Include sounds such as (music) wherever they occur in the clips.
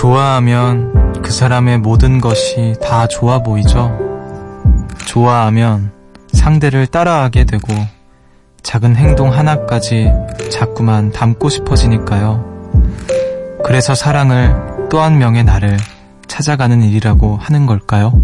좋아하면 그 사람의 모든 것이 다 좋아 보이죠? 좋아하면 상대를 따라하게 되고 작은 행동 하나까지 자꾸만 담고 싶어지니까요. 그래서 사랑을 또 한 명의 나를 찾아가는 일이라고 하는 걸까요?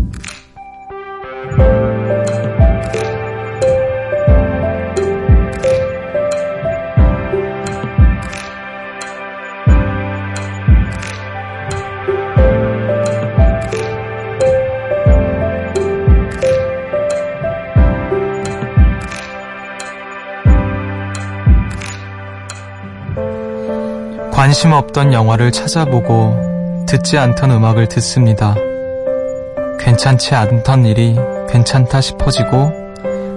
관심 없던 영화를 찾아보고 듣지 않던 음악을 듣습니다. 괜찮지 않던 일이 괜찮다 싶어지고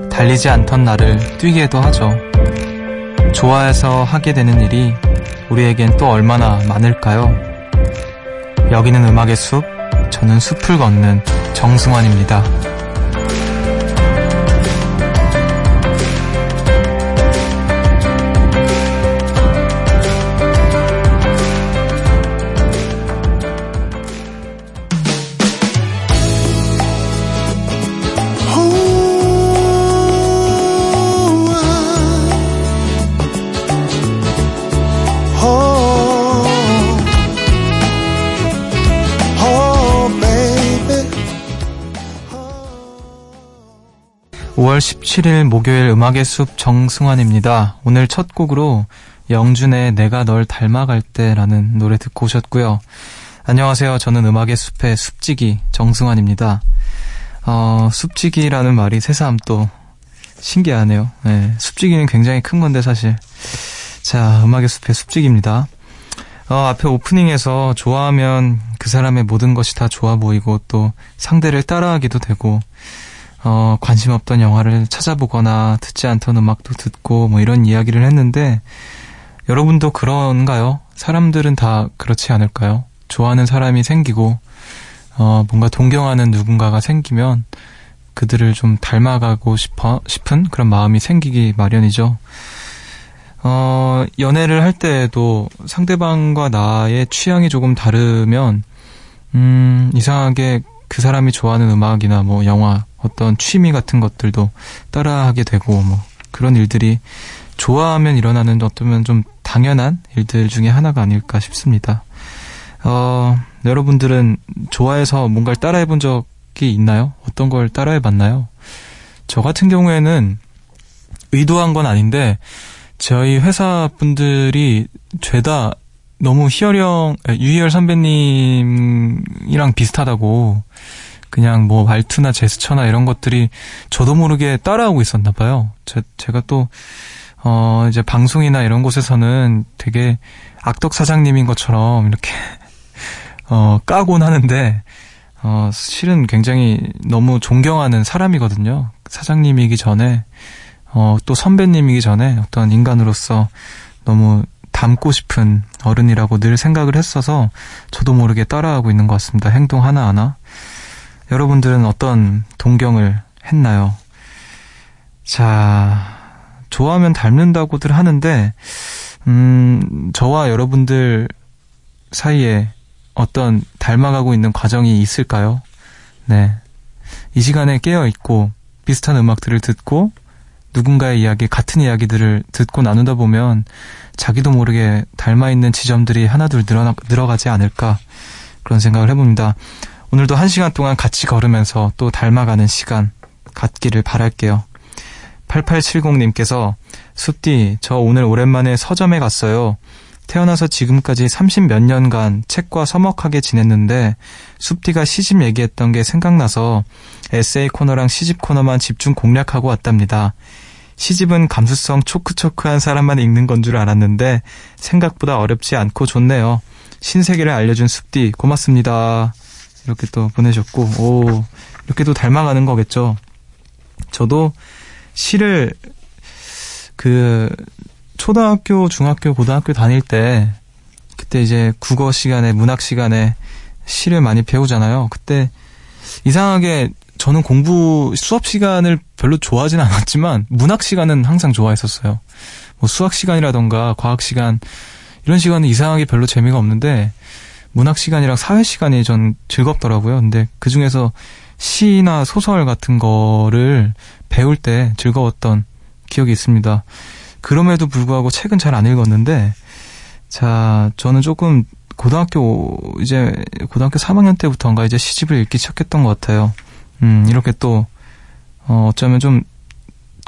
달리지 않던 나를 뛰게도 하죠. 좋아해서 하게 되는 일이 우리에겐 또 얼마나 많을까요? 여기는 음악의 숲, 저는 숲을 걷는 정승환입니다. 5월 17일 목요일 음악의 숲 정승환입니다. 오늘 첫 곡으로 영준의 내가 널 닮아갈 때라는 노래 듣고 오셨고요. 안녕하세요. 저는 음악의 숲의 숲지기 정승환입니다. 어, 숲지기라는 말이 새삼 또 신기하네요. 네, 숲지기는 굉장히 큰 건데 사실. 자, 음악의 숲의 숲지기입니다. 어, 앞에 오프닝에서 좋아하면 그 사람의 모든 것이 다 좋아 보이고 또 상대를 따라하기도 되고 어, 관심 없던 영화를 찾아보거나 듣지 않던 음악도 듣고 뭐 이런 이야기를 했는데 여러분도 그런가요? 사람들은 다 그렇지 않을까요? 좋아하는 사람이 생기고 어, 뭔가 동경하는 누군가가 생기면 그들을 좀 닮아가고 싶어 싶은 그런 마음이 생기기 마련이죠. 어, 연애를 할 때에도 상대방과 나의 취향이 조금 다르면 음, 이상하게 그 사람이 좋아하는 음악이나 뭐 영화 어떤 취미 같은 것들도 따라하게 되고 뭐 그런 일들이 좋아하면 일어나는 어쩌면 좀 당연한 일들 중에 하나가 아닐까 싶습니다. 어, 여러분들은 좋아해서 뭔가를 따라해 본 적이 있나요? 어떤 걸 따라해 봤나요? 저 같은 경우에는 의도한 건 아닌데 저희 회사 분들이 죄다 너무 희열형 유희열 선배님이랑 비슷하다고 그냥 뭐 말투나 제스처나 이런 것들이 저도 모르게 따라하고 있었나 봐요. 제, 제가 또, 어, 이제 방송이나 이런 곳에서는 되게 악덕 사장님인 것처럼 이렇게, (laughs) 어, 까곤 하는데, 어, 실은 굉장히 너무 존경하는 사람이거든요. 사장님이기 전에, 어, 또 선배님이기 전에 어떤 인간으로서 너무 닮고 싶은 어른이라고 늘 생각을 했어서 저도 모르게 따라하고 있는 것 같습니다. 행동 하나하나. 여러분들은 어떤 동경을 했나요? 자, 좋아하면 닮는다고들 하는데, 음, 저와 여러분들 사이에 어떤 닮아가고 있는 과정이 있을까요? 네. 이 시간에 깨어있고, 비슷한 음악들을 듣고, 누군가의 이야기, 같은 이야기들을 듣고 나누다 보면, 자기도 모르게 닮아있는 지점들이 하나둘 늘어나, 늘어가지 않을까, 그런 생각을 해봅니다. 오늘도 한 시간 동안 같이 걸으면서 또 닮아가는 시간 갖기를 바랄게요. 8870님께서 숲디, 저 오늘 오랜만에 서점에 갔어요. 태어나서 지금까지 30 몇 년간 책과 서먹하게 지냈는데 숲디가 시집 얘기했던 게 생각나서 에세이 코너랑 시집 코너만 집중 공략하고 왔답니다. 시집은 감수성 초크초크한 사람만 읽는 건 줄 알았는데 생각보다 어렵지 않고 좋네요. 신세계를 알려준 숲디 고맙습니다. 이렇게 또 보내셨고, 오, 이렇게 또 닮아가는 거겠죠. 저도 시를 그 초등학교, 중학교, 고등학교 다닐 때 그때 이제 국어 시간에 문학 시간에 시를 많이 배우잖아요. 그때 이상하게 저는 공부 수업 시간을 별로 좋아하진 않았지만 문학 시간은 항상 좋아했었어요. 뭐 수학 시간이라던가 과학 시간 이런 시간은 이상하게 별로 재미가 없는데 문학 시간이랑 사회 시간이 전 즐겁더라고요. 근데 그 중에서 시나 소설 같은 거를 배울 때 즐거웠던 기억이 있습니다. 그럼에도 불구하고 책은 잘 안 읽었는데, 자, 저는 조금 고등학교, 이제, 고등학교 3학년 때부터인가 이제 시집을 읽기 시작했던 것 같아요. 음, 이렇게 또, 어, 어쩌면 좀,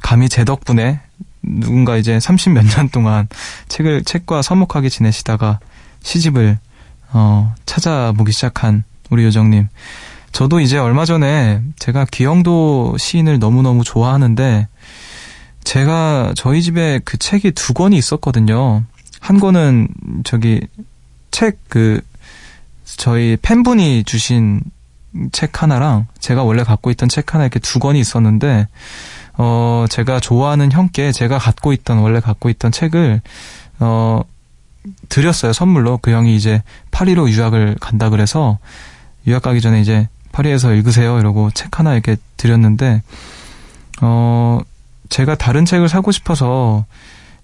감히 제 덕분에 누군가 이제 30 몇 년 동안 책을, 책과 서먹하게 지내시다가 시집을, 어, 찾아보기 시작한 우리 요정님. 저도 이제 얼마 전에 제가 기영도 시인을 너무너무 좋아하는데, 제가 저희 집에 그 책이 두 권이 있었거든요. 한 권은 저기 책 그 저희 팬분이 주신 책 하나랑 제가 원래 갖고 있던 책 하나 이렇게 두 권이 있었는데 어 제가 좋아하는 형께 제가 갖고 있던 원래 갖고 있던 책을 어 드렸어요 선물로 그 형이 이제 파리로 유학을 간다 그래서 유학 가기 전에 이제 파리에서 읽으세요 이러고 책 하나 이렇게 드렸는데 어 제가 다른 책을 사고 싶어서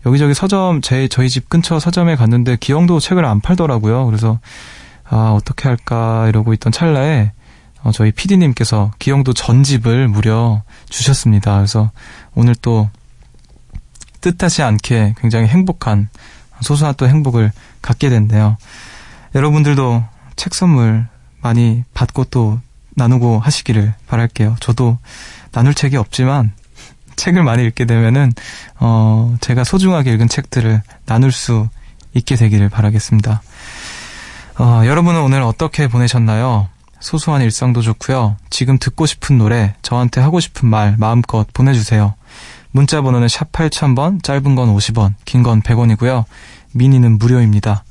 여기저기 서점 제 저희 집 근처 서점에 갔는데 기영도 책을 안 팔더라고요. 그래서 아 어떻게 할까 이러고 있던 찰나에 어, 저희 PD님께서 기영도 전집을 무려 주셨습니다. 그래서 오늘 또 뜻하지 않게 굉장히 행복한 소소한 또 행복을 갖게 됐네요. 여러분들도 책 선물 많이 받고 또 나누고 하시기를 바랄게요. 저도 나눌 책이 없지만 (laughs) 책을 많이 읽게 되면은 어 제가 소중하게 읽은 책들을 나눌 수 있게 되기를 바라겠습니다. 어, 여러분은 오늘 어떻게 보내셨나요? 소소한 일상도 좋고요. 지금 듣고 싶은 노래, 저한테 하고 싶은 말 마음껏 보내주세요. 문자 번호는 샵 8000번, 짧은 건 50원, 긴 건 100원이고요. 미니는 무료입니다.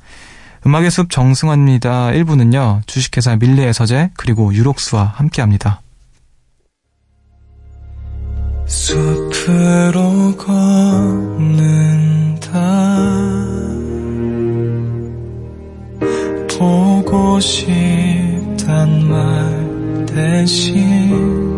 음악의 숲 정승환입니다. 1부는요. 주식회사 밀리의 서재 그리고 유록스와 함께합니다. 숲으로 걷는다 보고 싶단 말 대신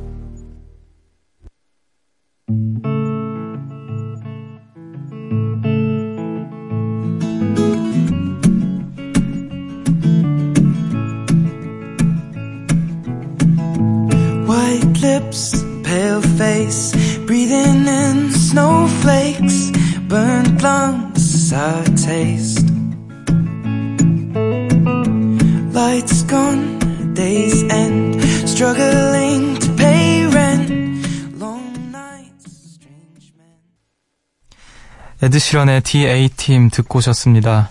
에드시런의 DA팀 듣고 오셨습니다.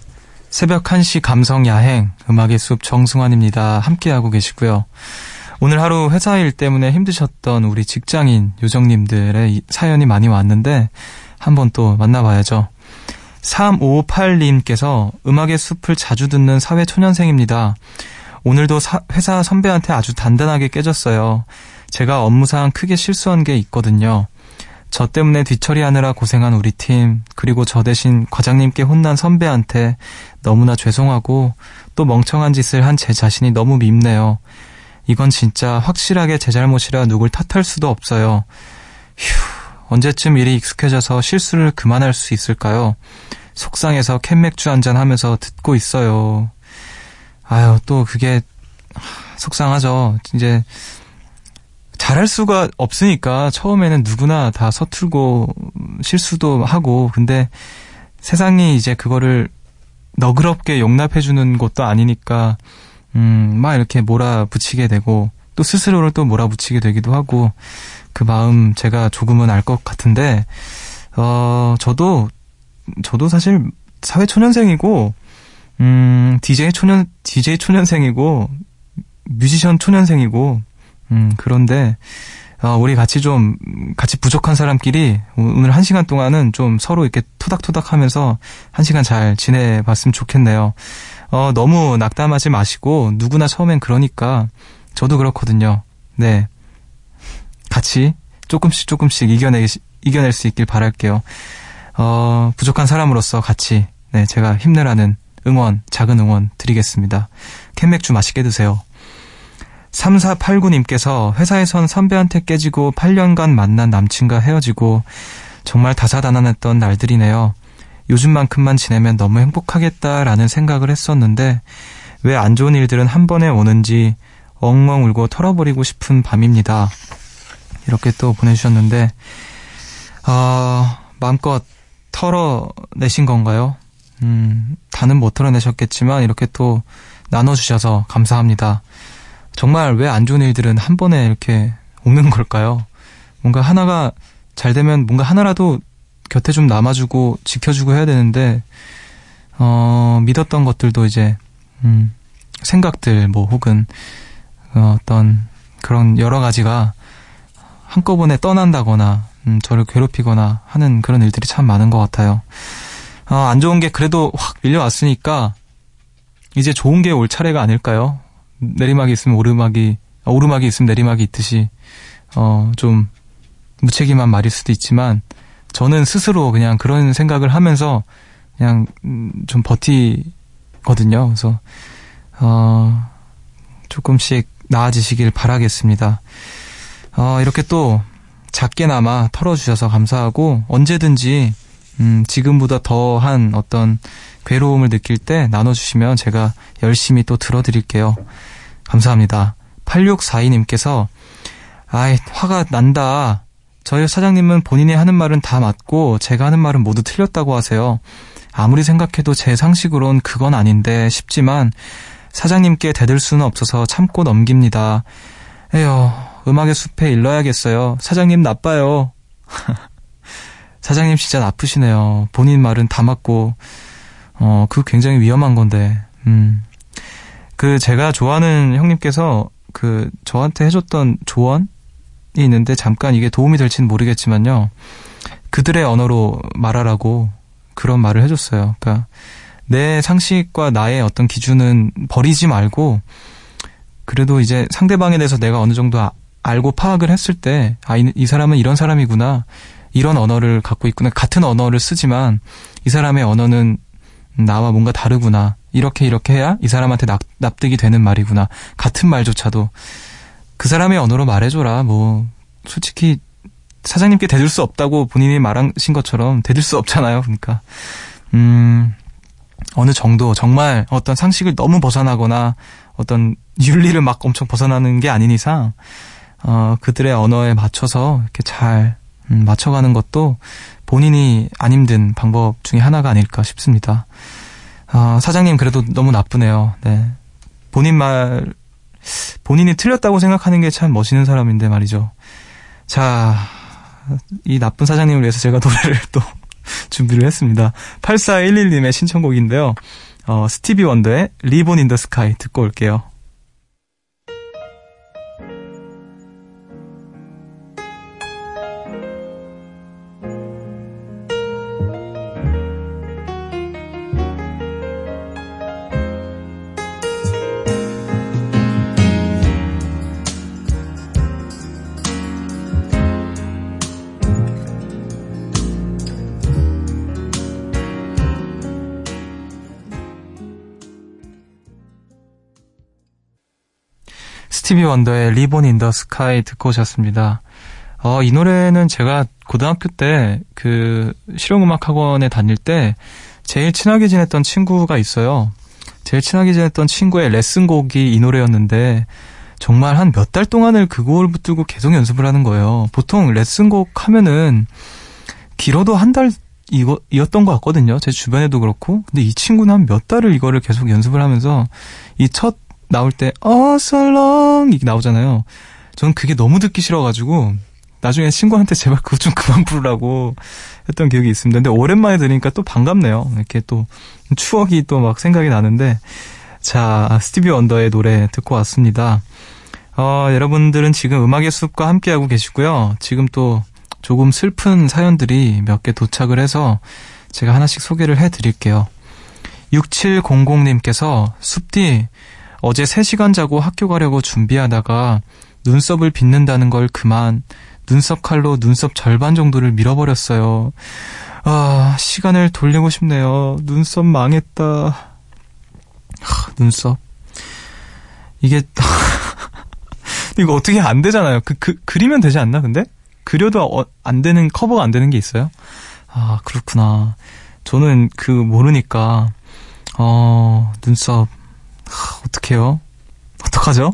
새벽 1시 감성 야행, 음악의 숲 정승환입니다. 함께하고 계시고요. 오늘 하루 회사 일 때문에 힘드셨던 우리 직장인 요정님들의 사연이 많이 왔는데 한번 또 만나봐야죠. 3558님께서 음악의 숲을 자주 듣는 사회초년생입니다. 오늘도 사, 회사 선배한테 아주 단단하게 깨졌어요. 제가 업무상 크게 실수한 게 있거든요. 저 때문에 뒤처리하느라 고생한 우리 팀, 그리고 저 대신 과장님께 혼난 선배한테 너무나 죄송하고 또 멍청한 짓을 한 제 자신이 너무 밉네요. 이건 진짜 확실하게 제 잘못이라 누굴 탓할 수도 없어요. 휴, 언제쯤 일이 익숙해져서 실수를 그만할 수 있을까요? 속상해서 캔맥주 한잔 하면서 듣고 있어요. 아유, 또 그게 속상하죠. 이제 잘할 수가 없으니까 처음에는 누구나 다 서툴고 실수도 하고 근데 세상이 이제 그거를 너그럽게 용납해주는 것도 아니니까 음, 막 이렇게 몰아붙이게 되고 또 스스로를 또 몰아붙이게 되기도 하고 그 마음 제가 조금은 알 것 같은데 어, 저도 저도 사실 사회 초년생이고 음, DJ 초년 DJ 초년생이고 뮤지션 초년생이고 음, 그런데, 어, 우리 같이 좀, 같이 부족한 사람끼리 오늘 한 시간 동안은 좀 서로 이렇게 토닥토닥 하면서 한 시간 잘 지내봤으면 좋겠네요. 어, 너무 낙담하지 마시고, 누구나 처음엔 그러니까, 저도 그렇거든요. 네. 같이 조금씩 조금씩 이겨내, 이겨낼 수 있길 바랄게요. 어, 부족한 사람으로서 같이, 네, 제가 힘내라는 응원, 작은 응원 드리겠습니다. 캔맥주 맛있게 드세요. 3489님께서 회사에선 선배한테 깨지고 8년간 만난 남친과 헤어지고 정말 다사다난했던 날들이네요. 요즘만큼만 지내면 너무 행복하겠다라는 생각을 했었는데 왜 안 좋은 일들은 한 번에 오는지 엉엉 울고 털어버리고 싶은 밤입니다. 이렇게 또 보내주셨는데 어, 마음껏 털어내신 건가요? 음, 다는 못 털어내셨겠지만 이렇게 또 나눠주셔서 감사합니다. 정말 왜 안 좋은 일들은 한 번에 이렇게 오는 걸까요? 뭔가 하나가 잘 되면 뭔가 하나라도 곁에 좀 남아주고 지켜주고 해야 되는데 어, 믿었던 것들도 이제 음, 생각들 뭐 혹은 어, 어떤 그런 여러 가지가 한꺼번에 떠난다거나 음, 저를 괴롭히거나 하는 그런 일들이 참 많은 것 같아요. 어, 안 좋은 게 그래도 확 밀려왔으니까 이제 좋은 게 올 차례가 아닐까요? 내리막이 있으면 오르막이 아, 오르막이 있으면 내리막이 있듯이 어, 좀 무책임한 말일 수도 있지만 저는 스스로 그냥 그런 생각을 하면서 그냥 음, 좀 버티거든요. 그래서 어, 조금씩 나아지시길 바라겠습니다. 어, 이렇게 또 작게나마 털어주셔서 감사하고 언제든지 음, 지금보다 더한 어떤 괴로움을 느낄 때 나눠주시면 제가 열심히 또 들어드릴게요. 감사합니다. 8642님께서 아이 화가 난다. 저희 사장님은 본인이 하는 말은 다 맞고 제가 하는 말은 모두 틀렸다고 하세요. 아무리 생각해도 제 상식으론 그건 아닌데 싶지만 사장님께 대들 수는 없어서 참고 넘깁니다. 에휴, 음악의 숲에 일러야겠어요. 사장님 나빠요. (laughs) 사장님 진짜 나쁘시네요. 본인 말은 다 맞고, 어, 그 굉장히 위험한 건데, 음. 그 제가 좋아하는 형님께서 그 저한테 해줬던 조언이 있는데 잠깐 이게 도움이 될지는 모르겠지만요. 그들의 언어로 말하라고 그런 말을 해줬어요. 그러니까 내 상식과 나의 어떤 기준은 버리지 말고 그래도 이제 상대방에 대해서 내가 어느 정도 아, 알고 파악을 했을 때, 아, 이, 이 사람은 이런 사람이구나. 이런 언어를 갖고 있구나. 같은 언어를 쓰지만 이 사람의 언어는 나와 뭔가 다르구나. 이렇게 이렇게 해야 이 사람한테 납, 납득이 되는 말이구나. 같은 말조차도 그 사람의 언어로 말해줘라. 뭐 솔직히 사장님께 대들 수 없다고 본인이 말하신 것처럼 대들 수 없잖아요. 그러니까 음 어느 정도 정말 어떤 상식을 너무 벗어나거나 어떤 윤리를 막 엄청 벗어나는 게 아닌 이상 어 그들의 언어에 맞춰서 이렇게 잘 음, 맞춰가는 것도 본인이 안 힘든 방법 중에 하나가 아닐까 싶습니다. 아, 사장님 그래도 너무 나쁘네요. 네. 본인 말, 본인이 틀렸다고 생각하는 게 참 멋있는 사람인데 말이죠. 자, 이 나쁜 사장님을 위해서 제가 노래를 (laughs) 또 준비를 했습니다. 8411님의 신청곡인데요. 어, 스티비 원더의 리본 인 더 스카이 듣고 올게요. 스티비 원더의 Ribbon in the Sky 듣고 오셨습니다. 어, 이 노래는 제가 고등학교 때 그 실용음악 학원에 다닐 때 제일 친하게 지냈던 친구가 있어요. 제일 친하게 지냈던 친구의 레슨곡이 이 노래였는데 정말 한 몇 달 동안을 그 곡을 붙들고 계속 연습을 하는 거예요. 보통 레슨곡 하면은 길어도 한 달 이었던 것 같거든요. 제 주변에도 그렇고. 근데 이 친구는 한 몇 달을 이거를 계속 연습을 하면서 이첫 나올 때 어, 설렁 이게 나오잖아요. 저는 그게 너무 듣기 싫어가지고 나중에 친구한테 제발 그거 좀 그만 부르라고 했던 기억이 있습니다. 근데 오랜만에 들으니까 또 반갑네요. 이렇게 또 추억이 또 막 생각이 나는데 자 스티비 원더의 노래 듣고 왔습니다. 어, 여러분들은 지금 음악의 숲과 함께하고 계시고요. 지금 또 조금 슬픈 사연들이 몇 개 도착을 해서 제가 하나씩 소개를 해드릴게요. 6700님께서 숲디 어제 3시간 자고 학교 가려고 준비하다가 눈썹을 빗는다는 걸 그만 눈썹 칼로 눈썹 절반 정도를 밀어버렸어요. 아, 시간을 돌리고 싶네요. 눈썹 망했다. 하, 눈썹. 이게, (laughs) 이거 어떻게 안 되잖아요. 그, 그, 그리면 되지 않나, 근데? 그려도 어, 안 되는, 커버가 안 되는 게 있어요? 아, 그렇구나. 저는 그, 모르니까, 어, 눈썹, 하, 어떡해요? 어떡하죠?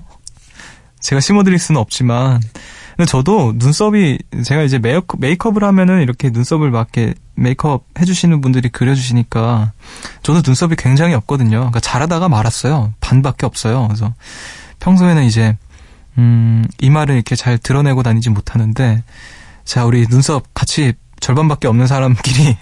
제가 심어드릴 수는 없지만, 근데 저도 눈썹이 제가 이제 메이크업, 메이크업을 하면은 이렇게 눈썹을 막 이렇게 메이크업 해주시는 분들이 그려주시니까 저도 눈썹이 굉장히 없거든요. 그러니까 잘하다가 말았어요. 반밖에 없어요. 그래서 평소에는 이제 음, 이마를 이렇게 잘 드러내고 다니지 못하는데 자 우리 눈썹 같이 절반밖에 없는 사람끼리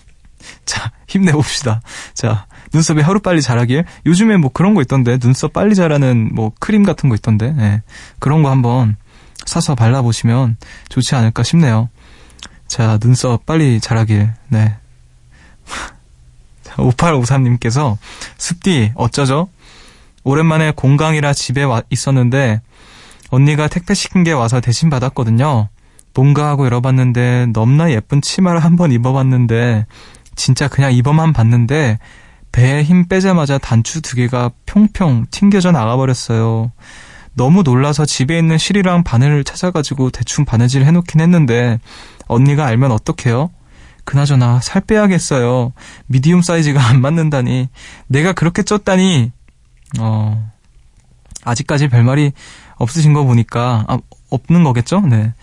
(laughs) 자 힘내봅시다. 자 눈썹이 하루빨리 자라길. 요즘에 뭐 그런 거 있던데, 눈썹 빨리 자라는 뭐 크림 같은 거 있던데, 네. 그런 거 한번 사서 발라보시면 좋지 않을까 싶네요. 자, 눈썹 빨리 자라길, 네. (laughs) 5853님께서, 습디, 어쩌죠? 오랜만에 공강이라 집에 와 있었는데, 언니가 택배 시킨 게 와서 대신 받았거든요. 뭔가 하고 열어봤는데, 넘나 예쁜 치마를 한번 입어봤는데, 진짜 그냥 입어만 봤는데, 배에 힘 빼자마자 단추 두 개가 평평 튕겨져 나가버렸어요. 너무 놀라서 집에 있는 실이랑 바늘을 찾아가지고 대충 바느질 해놓긴 했는데 언니가 알면 어떡해요? 그나저나 살 빼야겠어요. 미디움 사이즈가 안 맞는다니. 내가 그렇게 쪘다니. 어, 아직까지 별말이 없으신 거 보니까, 아, 없는 거겠죠? 네.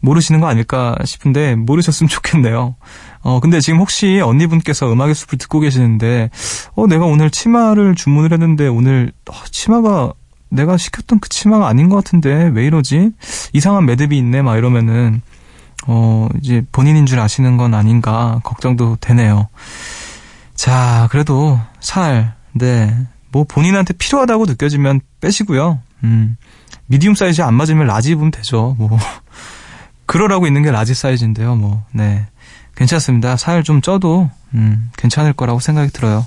모르시는 거 아닐까 싶은데, 모르셨으면 좋겠네요. 어, 근데 지금 혹시 언니분께서 음악의 숲을 듣고 계시는데, 어, 내가 오늘 치마를 주문을 했는데, 오늘, 어, 치마가, 내가 시켰던 그 치마가 아닌 것 같은데, 왜 이러지? 이상한 매듭이 있네, 막 이러면은, 어, 이제 본인인 줄 아시는 건 아닌가, 걱정도 되네요. 자, 그래도, 살, 네. 뭐 본인한테 필요하다고 느껴지면 빼시고요. 음, medium 사이즈 안 맞으면 large 입으면 되죠. 뭐, (laughs) 그러라고 있는 게 large 사이즈인데요, 뭐, 네. 괜찮습니다. 살 좀 쪄도 음, 괜찮을 거라고 생각이 들어요.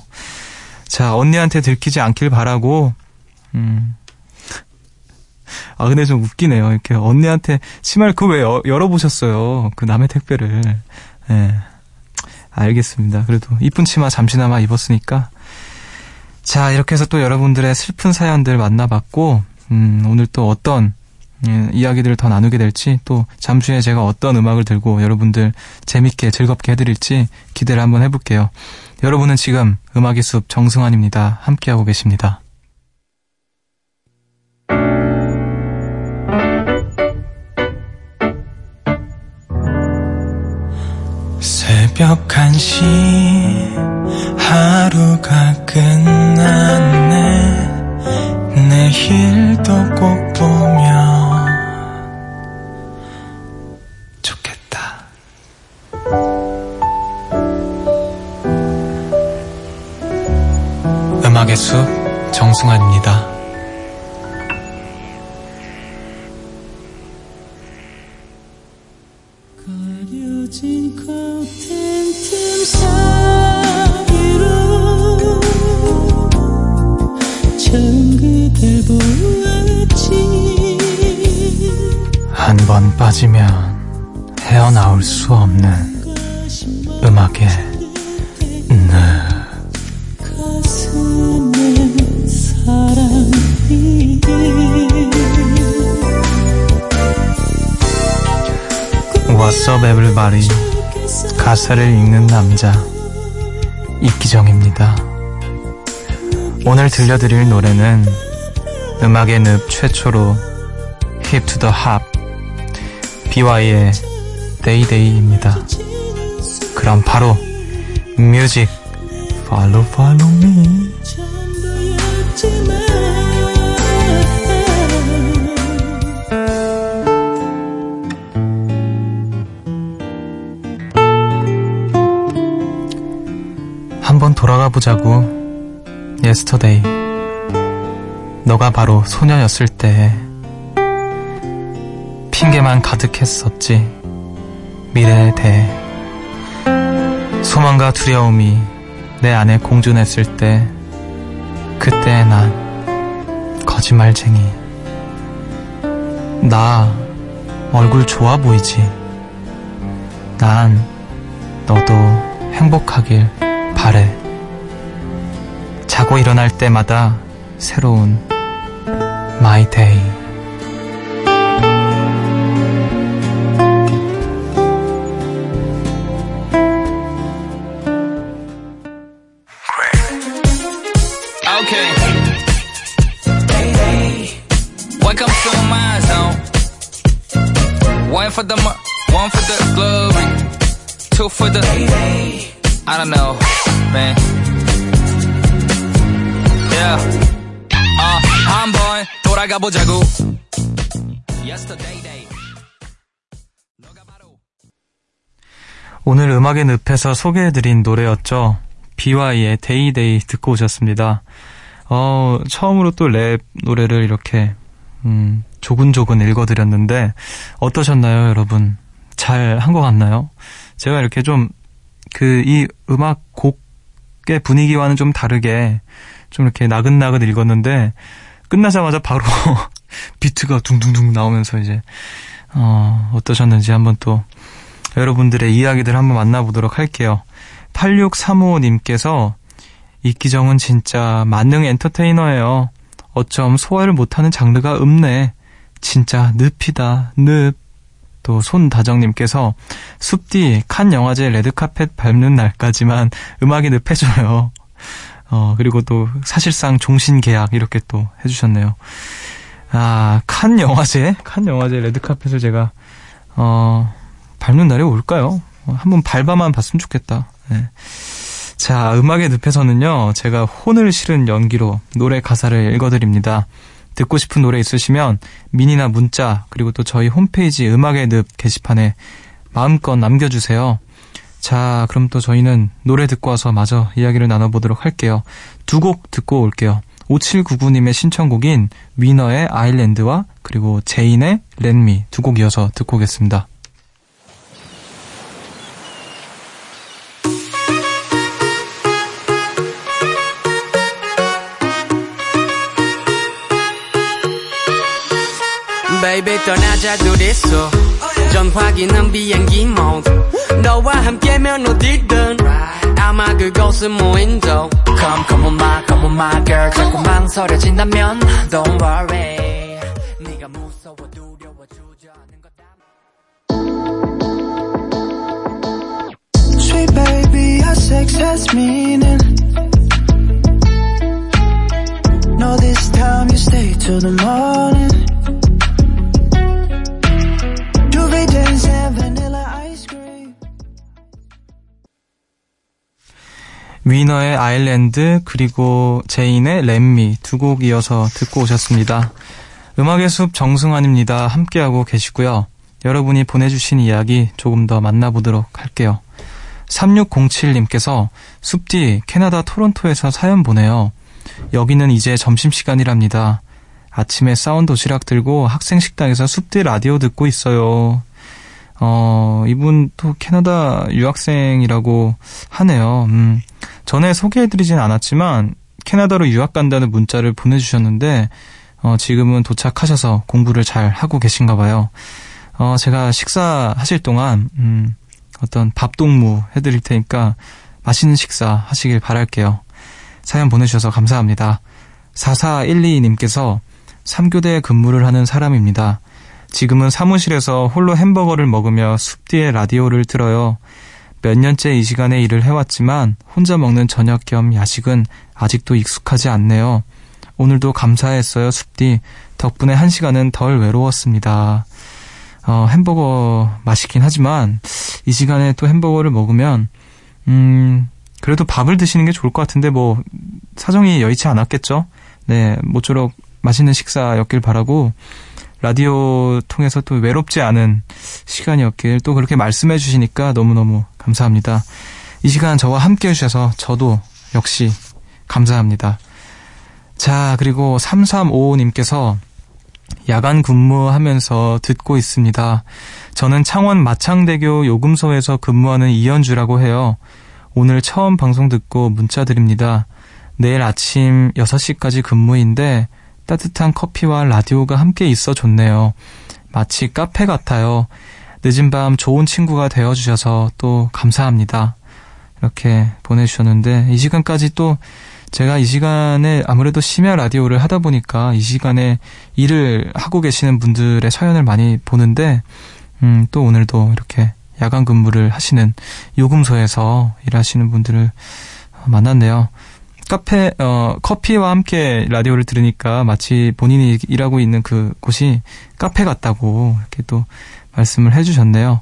자, 언니한테 들키지 않길 바라고 음. 아, 근데 좀 웃기네요. 이렇게 언니한테 치마를 그왜 열어보셨어요? 그 남의 택배를. 예. 네. 알겠습니다. 그래도 이쁜 치마 잠시나마 입었으니까. 자, 이렇게 해서 또 여러분들의 슬픈 사연들 만나봤고, 음, 오늘 또 어떤 예, 이야기들을 더 나누게 될지 또 잠시 후에 제가 어떤 음악을 들고 여러분들 재밌게 즐겁게 해드릴지 기대를 한번 해볼게요. 여러분은 지금 음악의 숲 정승환입니다. 함께하고 계십니다. 새벽 1시 하루가 끝났네 내일도 꼭 보면 음악의 숲 정승환입니다. 한번 빠지면 헤어나올 수 없는 음악의 What's up everybody 가사를 읽는 남자 이기정입니다 오늘 들려드릴 노래는 음악의 늪 최초로 Hip to the Hop BY의 Day입니다 그럼 바로 뮤직 Follow Follow Me 한번 돌아가 보자고. Yesterday. 너가 바로 소녀였을 때 핑계만 가득했었지. 미래에 대해. 소망과 두려움이 내 안에 공존했을 때 그때 난 거짓말쟁이. 나 얼굴 좋아 보이지. 난 너도 행복하길 바래. 자고 일어날 때마다 새로운 마이 데이. for the one for the glory, two for the I don't know, man. Yeah. Uh, 한번 돌아가 보자고. 오늘 음악의 늪에서 소개해드린 노래였죠. 비와이의 Day Day 듣고 오셨습니다. 어, 처음으로 또 랩 노래를 이렇게, 음, 조근조근 읽어드렸는데 어떠셨나요, 여러분? 잘 한 것 같나요? 제가 이렇게 좀 그 이 음악 곡의 분위기와는 좀 다르게 좀 이렇게 나긋나긋 읽었는데 끝나자마자 바로 (laughs) 비트가 둥둥둥 나오면서 이제 어, 어떠셨는지 한번 또 여러분들의 이야기들 한번 만나보도록 할게요. 8635님께서 이기정은 진짜 만능 엔터테이너예요. 어쩜 소화를 못하는 장르가 없네. 진짜 늪이다, 늪. 또 손다정님께서 숲디 칸 영화제 레드카펫 밟는 날까지만 음악이 늪해줘요. 어, 그리고 또 사실상 종신 계약 이렇게 또 해주셨네요. 아, 칸 영화제? 칸 영화제 레드카펫을 제가, 어, 밟는 날이 올까요? 어, 한번 밟아만 봤으면 좋겠다. 네. 자, 음악의 늪에서는요, 제가 혼을 실은 연기로 노래 가사를 읽어드립니다. 듣고 싶은 노래 있으시면 미니나 문자 그리고 또 저희 홈페이지 음악의 늪 게시판에 마음껏 남겨주세요. 자, 그럼 또 저희는 노래 듣고 와서 마저 이야기를 나눠보도록 할게요. 두 곡 듣고 올게요. 5799님의 신청곡인 위너의 Island와 그리고 제인의 Let Me 두 곡 이어서 듣고 오겠습니다. Baby 떠나자 둘이서 전화기는 비행기 mode 너와 함께면 어디든 아마 그곳은 무인도 Come come on my come on my girl 자꾸 망설여진다면 Don't worry 네가 무서워 두려워 주저하는 거다 Sweet baby our sex has meaning No this time you stay till the morning 위너의 아일랜드 그리고 제인의 램미 두 곡 이어서 듣고 오셨습니다. 음악의 숲 정승환입니다. 함께하고 계시고요. 여러분이 보내주신 이야기 조금 더 만나보도록 할게요. 3607님께서 숲디 캐나다 토론토에서 사연 보내요. 여기는 이제 점심시간이랍니다. 아침에 싸운 도시락 들고 학생 식당에서 숲디 라디오 듣고 있어요. 어, 이분 또 캐나다 유학생이라고 하네요. 음, 전에 소개해드리진 않았지만 캐나다로 유학 간다는 문자를 보내주셨는데 어, 지금은 도착하셔서 공부를 잘 하고 계신가 봐요. 어, 제가 식사하실 동안 음, 어떤 밥동무 해드릴 테니까 맛있는 식사 하시길 바랄게요. 사연 보내주셔서 감사합니다. 4412님께서 3교대에 근무를 하는 사람입니다. 지금은 사무실에서 홀로 햄버거를 먹으며 숲 뒤에 라디오를 틀어요. 몇 년째 이 시간에 일을 해왔지만 혼자 먹는 저녁 겸 야식은 아직도 익숙하지 않네요. 오늘도 감사했어요, 숲디. 덕분에 한 시간은 덜 외로웠습니다. 어, 햄버거 맛있긴 하지만 이 시간에 또 햄버거를 먹으면 음, 그래도 밥을 드시는 게 좋을 것 같은데 뭐 사정이 여의치 않았겠죠. 네, 모쪼록 맛있는 식사였길 바라고 라디오 통해서 또 외롭지 않은 시간이었길 또 그렇게 말씀해 주시니까 너무너무 감사합니다. 이 시간 저와 함께 해주셔서 저도 역시 감사합니다. 자, 그리고 3355님께서 야간 근무하면서 듣고 있습니다. 저는 창원 마창대교 요금소에서 근무하는 이현주라고 해요. 오늘 처음 방송 듣고 문자 드립니다. 내일 아침 6시까지 근무인데 따뜻한 커피와 라디오가 함께 있어 좋네요. 마치 카페 같아요. 늦은 밤 좋은 친구가 되어주셔서 또 감사합니다. 이렇게 보내주셨는데, 이 시간까지 또 제가 이 시간에 아무래도 심야 라디오를 하다 보니까 이 시간에 일을 하고 계시는 분들의 사연을 많이 보는데, 음, 또 오늘도 이렇게 야간 근무를 하시는 요금소에서 일하시는 분들을 만났네요. 카페, 어, 커피와 함께 라디오를 들으니까 마치 본인이 일하고 있는 그 곳이 카페 같다고 이렇게 또 말씀을 해주셨네요.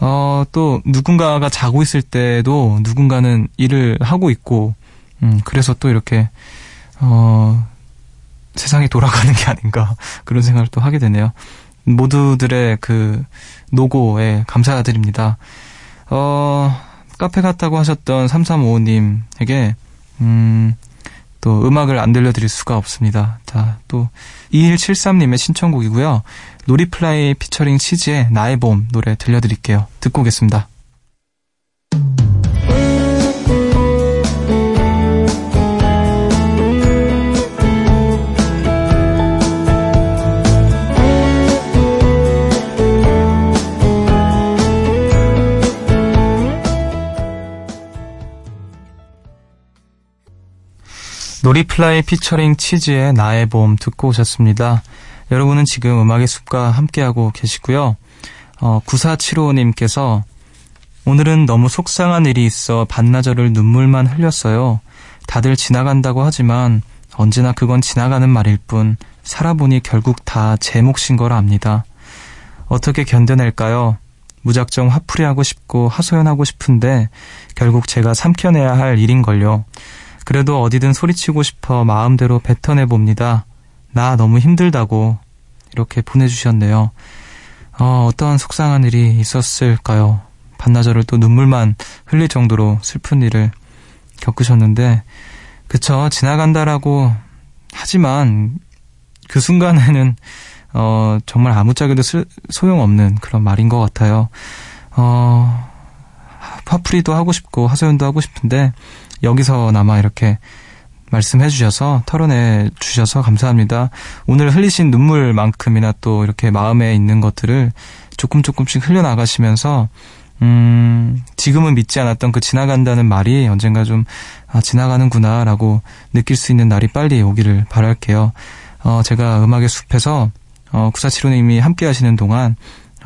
어, 또 누군가가 자고 있을 때도 누군가는 일을 하고 있고, 음, 그래서 또 이렇게, 어, 세상이 돌아가는 게 아닌가 (laughs) 그런 생각을 또 하게 되네요. 모두들의 그 노고에 감사드립니다. 어, 카페 갔다고 하셨던 3355님에게, 음, 또 음악을 안 들려드릴 수가 없습니다. 자, 또 2173님의 신청곡이고요. 놀이플라이 피처링 치즈의 나의 봄 노래 들려드릴게요. 듣고 오겠습니다. 놀이플라이 피처링 치즈의 나의 봄 듣고 오셨습니다. 여러분은 지금 음악의 숲과 함께하고 계시고요. 어, 9475님께서 오늘은 너무 속상한 일이 있어 반나절을 눈물만 흘렸어요. 다들 지나간다고 하지만 언제나 그건 지나가는 말일 뿐 살아보니 결국 다 제 몫인 걸 압니다. 어떻게 견뎌낼까요? 무작정 화풀이하고 싶고 하소연하고 싶은데 결국 제가 삼켜내야 할 일인걸요. 그래도 어디든 소리치고 싶어 마음대로 뱉어내 봅니다. 나 너무 힘들다고 이렇게 보내주셨네요. 어, 어떠한 속상한 일이 있었을까요? 반나절을 또 눈물만 흘릴 정도로 슬픈 일을 겪으셨는데, 그쵸. 지나간다라고 하지만 그 순간에는 어, 정말 아무짝에도 소용없는 그런 말인 것 같아요. 어, 화풀이도 하고 싶고 하소연도 하고 싶은데 여기서나마 이렇게 말씀해 주셔서 털어내 주셔서 감사합니다. 오늘 흘리신 눈물만큼이나 또 이렇게 마음에 있는 것들을 조금 조금씩 흘려나가시면서 음, 지금은 믿지 않았던 그 지나간다는 말이 언젠가 좀, 아, 지나가는구나라고 느낄 수 있는 날이 빨리 오기를 바랄게요. 어, 제가 음악의 숲에서, 어, 구사치로님이 함께 하시는 동안,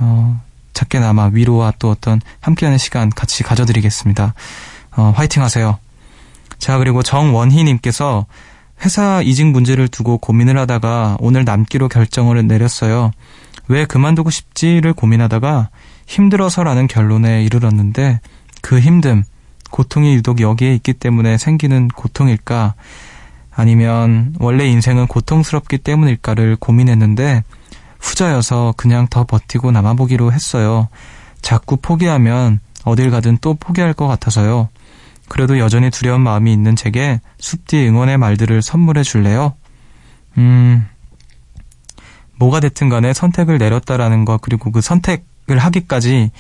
어, 작게나마 위로와 또 어떤 함께하는 시간 같이 가져드리겠습니다. 어, 화이팅 하세요. 자, 그리고 정원희님께서 회사 이직 문제를 두고 고민을 하다가 오늘 남기로 결정을 내렸어요. 왜 그만두고 싶지를 고민하다가 힘들어서라는 결론에 이르렀는데 그 힘듦, 고통이 유독 여기에 있기 때문에 생기는 고통일까? 아니면 원래 인생은 고통스럽기 때문일까를 고민했는데 후자여서 그냥 더 버티고 남아보기로 했어요. 자꾸 포기하면 어딜 가든 또 포기할 것 같아서요. 그래도 여전히 두려운 마음이 있는 제게 숲뒤 응원의 말들을 선물해 줄래요? 음, 뭐가 됐든 간에 선택을 내렸다라는 것, 그리고 그 선택을 하기까지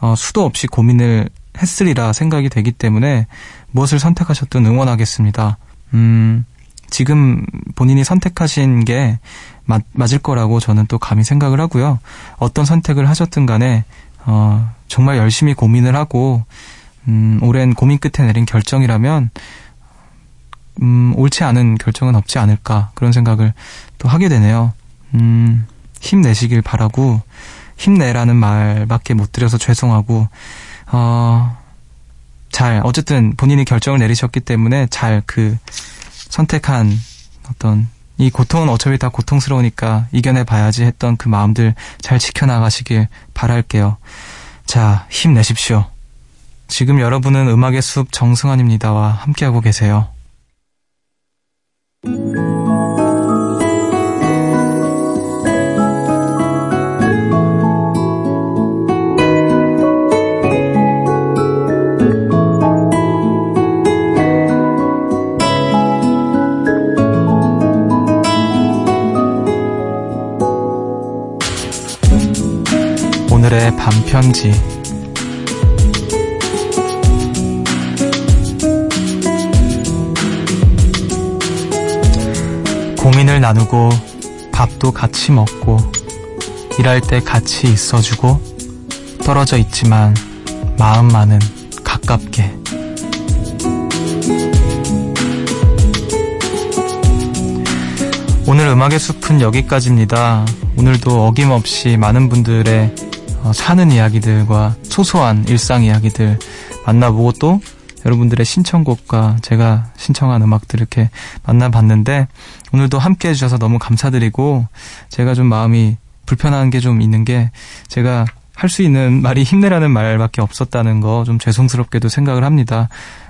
어, 수도 없이 고민을 했으리라 생각이 되기 때문에 무엇을 선택하셨든 응원하겠습니다. 음, 지금 본인이 선택하신 게 맞, 맞을 거라고 저는 또 감히 생각을 하고요. 어떤 선택을 하셨든 간에, 어, 정말 열심히 고민을 하고, 음, 오랜 고민 끝에 내린 결정이라면 음, 옳지 않은 결정은 없지 않을까 그런 생각을 또 하게 되네요. 음, 힘내시길 바라고 힘내라는 말밖에 못 드려서 죄송하고 어, 잘 어쨌든 본인이 결정을 내리셨기 때문에 잘 그 선택한 어떤 이 고통은 어차피 다 고통스러우니까 이겨내 봐야지 했던 그 마음들 잘 지켜나가시길 바랄게요. 자, 힘내십시오. 지금 여러분은 음악의 숲 정승환입니다와 함께하고 계세요. 오늘의 밤편지 나누고 밥도 같이 먹고 일할 때 같이 있어주고 떨어져 있지만 마음만은 가깝게. 오늘 음악의 숲은 여기까지입니다. 오늘도 어김없이 많은 분들의 어, 사는 이야기들과 소소한 일상 이야기들 만나보고 또 여러분들의 신청곡과 제가 신청한 음악들 이렇게 만나봤는데 오늘도 함께 해주셔서 너무 감사드리고 제가 좀 마음이 불편한 게 좀 있는 게 제가 할 수 있는 말이 힘내라는 말밖에 없었다는 거 좀 죄송스럽게도 생각을 합니다.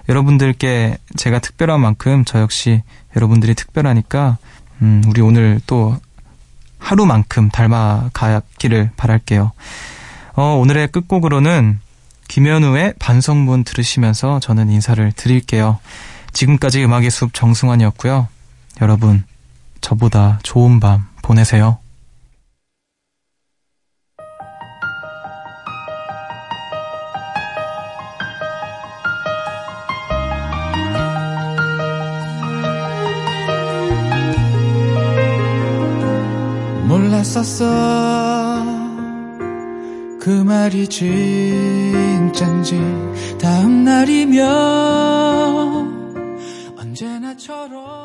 여러분들께 제가 특별한 만큼 저 역시 여러분들이 특별하니까 음, 우리 오늘 또 하루만큼 닮아가기를 바랄게요. 어, 오늘의 끝곡으로는 김현우의 반성문 들으시면서 저는 인사를 드릴게요. 지금까지 음악의 숲 정승환이었고요. 여러분, 저보다 좋은 밤 보내세요. 몰랐었어 그 말이 진짠지 다음 날이면 언제나처럼